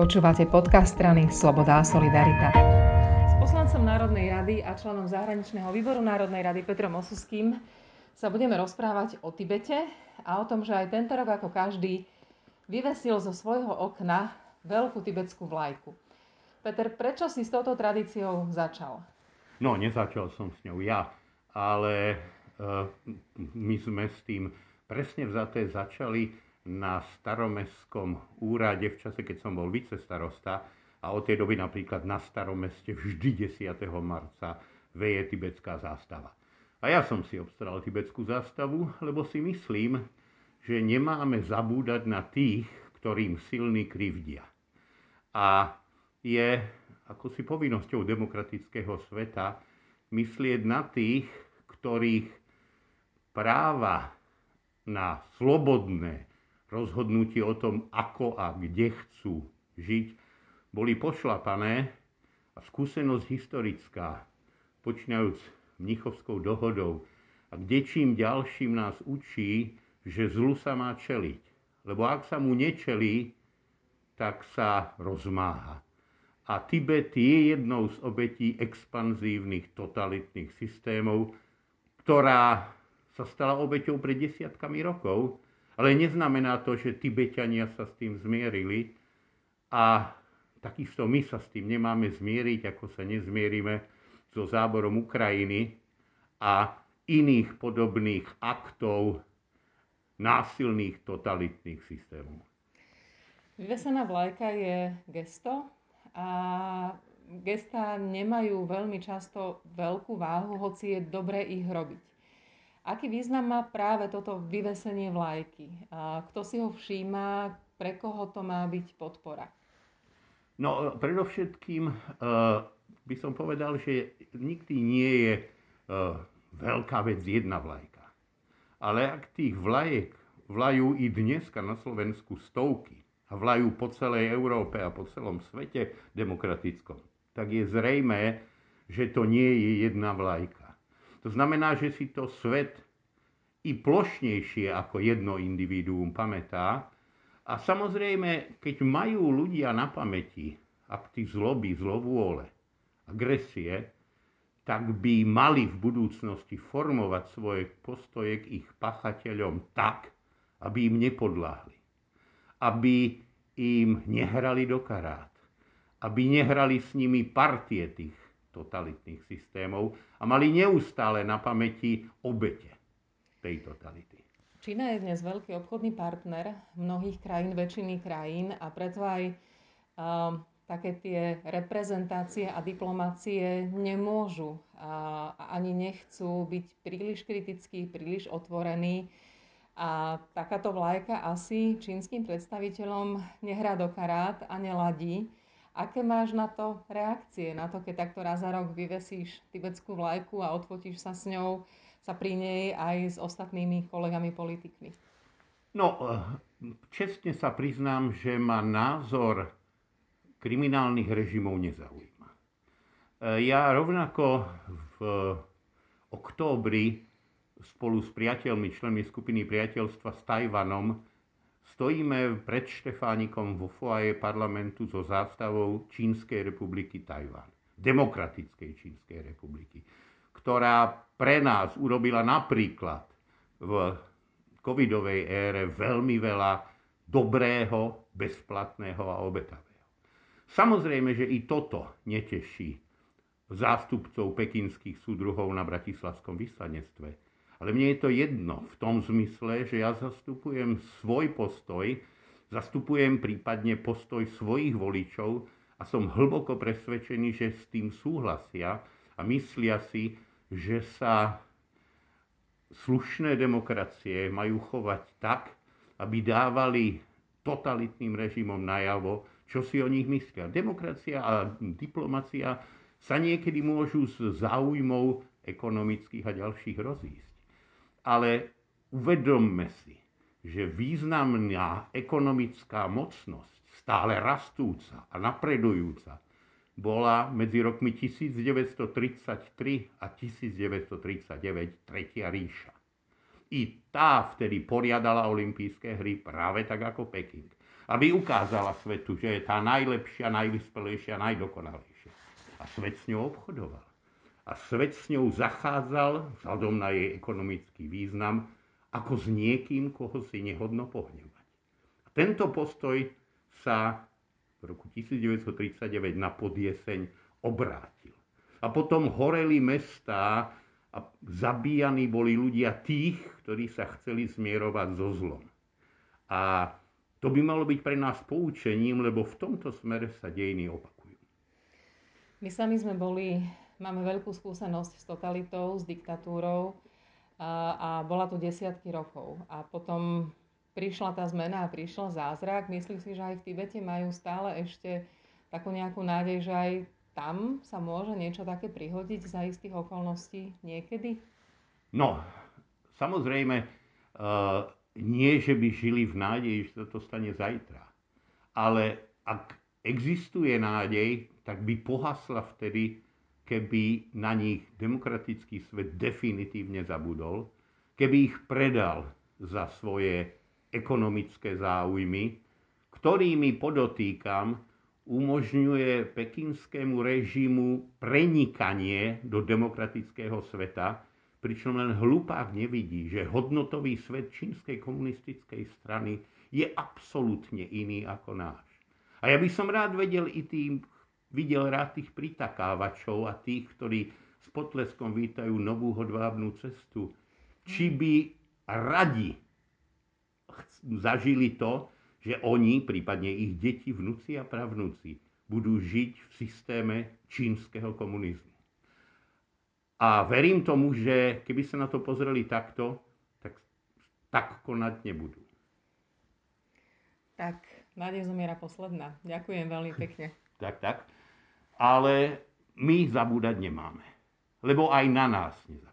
Počúvate podcast strany Sloboda a Solidarita. S poslancom Národnej rady a členom zahraničného výboru Národnej rady Petrom Osuským sa budeme rozprávať o Tibete a o tom, že aj tento rok ako každý vyvesil zo svojho okna veľkú tibetskú vlajku. Peter, prečo si s touto tradíciou začal? No, nezačal som s ňou ja, ale uh, my sme s tým presne vzaté začali na staromestskom úrade v čase, keď som bol vicestarosta a od tej doby napríklad na staromeste vždy 10. marca veje tibetská zástava. A ja som si obstaral tibetskú zástavu, lebo si myslím, že nemáme zabúdať na tých, ktorým silní krivdia. A je ako si povinnosťou demokratického sveta myslieť na tých, ktorých práva na slobodné, rozhodnutie o tom, ako a kde chcú žiť, boli pošlapané a skúsenosť historická, počínajúc Mnichovskou dohodou a kde čím ďalším nás učí, že zlu sa má čeliť. Lebo ak sa mu nečelí, tak sa rozmáha. A Tibet je jednou z obetí expanzívnych totalitných systémov, ktorá sa stala obeťou pred desiatkami rokov ale neznamená to, že Tibetania sa s tým zmierili a takisto my sa s tým nemáme zmieriť, ako sa nezmierime so záborom Ukrajiny a iných podobných aktov násilných totalitných systémov. Vyvesená vlajka je gesto a gesta nemajú veľmi často veľkú váhu, hoci je dobre ich robiť. Aký význam má práve toto vyvesenie vlajky? Kto si ho všíma? Pre koho to má byť podpora? No, predovšetkým uh, by som povedal, že nikdy nie je uh, veľká vec jedna vlajka. Ale ak tých vlajek vlajú i dneska na Slovensku stovky a vlajú po celej Európe a po celom svete demokratickom, tak je zrejmé, že to nie je jedna vlajka. To znamená, že si to svet i plošnejšie ako jedno individuum pamätá. A samozrejme, keď majú ľudia na pamäti akty zloby, zlovôle, agresie, tak by mali v budúcnosti formovať svoje postoje k ich pachateľom tak, aby im nepodláhli. Aby im nehrali do karát. Aby nehrali s nimi partie tých totalitných systémov a mali neustále na pamäti obete tej totality. Čína je dnes veľký obchodný partner mnohých krajín, väčšiny krajín a preto aj uh, také tie reprezentácie a diplomácie nemôžu a ani nechcú byť príliš kritickí, príliš otvorení. A takáto vlajka asi čínskym predstaviteľom nehrá do karát a neladí. Aké máš na to reakcie, na to, keď takto raz za rok vyvesíš tibetskú vlajku a odfotíš sa s ňou, sa pri nej aj s ostatnými kolegami politikmi? No, eh, čestne sa priznám, že ma názor kriminálnych režimov nezaujíma. Eh, ja rovnako v októbri spolu s priateľmi, členmi skupiny priateľstva s Tajvanom Stojíme pred Štefánikom vo foaje parlamentu so zástavou Čínskej republiky Tajván, Demokratickej Čínskej republiky, ktorá pre nás urobila napríklad v covidovej ére veľmi veľa dobrého, bezplatného a obetavého. Samozrejme, že i toto neteší zástupcov pekinských súdruhov na bratislavskom vyslanectve, ale mne je to jedno v tom zmysle, že ja zastupujem svoj postoj, zastupujem prípadne postoj svojich voličov a som hlboko presvedčený, že s tým súhlasia a myslia si, že sa slušné demokracie majú chovať tak, aby dávali totalitným režimom najavo, čo si o nich myslia. Demokracia a diplomacia sa niekedy môžu z záujmov ekonomických a ďalších rozísť ale uvedomme si, že významná ekonomická mocnosť, stále rastúca a napredujúca, bola medzi rokmi 1933 a 1939 Tretia ríša. I tá vtedy poriadala olympijské hry práve tak ako Peking. aby ukázala svetu, že je tá najlepšia, najvyspelejšia, najdokonalejšia. A svet s ňou obchodoval. A svet s ňou zachádzal, vzhľadom na jej ekonomický význam, ako s niekým, koho si nehodno pohnevať. A tento postoj sa v roku 1939 na podjeseň obrátil. A potom horeli mestá a zabíjaní boli ľudia tých, ktorí sa chceli zmierovať so zlom. A to by malo byť pre nás poučením, lebo v tomto smere sa dejiny opakujú. My sami sme boli, máme veľkú skúsenosť s totalitou, s diktatúrou a, a bola to desiatky rokov. A potom prišla tá zmena a prišiel zázrak. Myslím si, že aj v Tibete majú stále ešte takú nejakú nádej, že aj tam sa môže niečo také prihodiť za istých okolností niekedy? No, samozrejme, uh, nie, že by žili v nádeji, že sa to stane zajtra. Ale ak existuje nádej, tak by pohasla vtedy, keby na nich demokratický svet definitívne zabudol, keby ich predal za svoje ekonomické záujmy, ktorými podotýkam, umožňuje pekinskému režimu prenikanie do demokratického sveta, pričom len hlupák nevidí, že hodnotový svet čínskej komunistickej strany je absolútne iný ako náš. A ja by som rád vedel i tým, videl rád tých pritakávačov a tých, ktorí s potleskom vítajú novú hodvábnu cestu, či by radi zažili to, že oni, prípadne ich deti, vnúci a pravnúci, budú žiť v systéme čínskeho komunizmu. A verím tomu, že keby sa na to pozreli takto, tak tak konať nebudú. Tak, nádej zomiera posledná. Ďakujem veľmi pekne. tak, tak. Ale my zabúdať nemáme. Lebo aj na nás nezabúdať.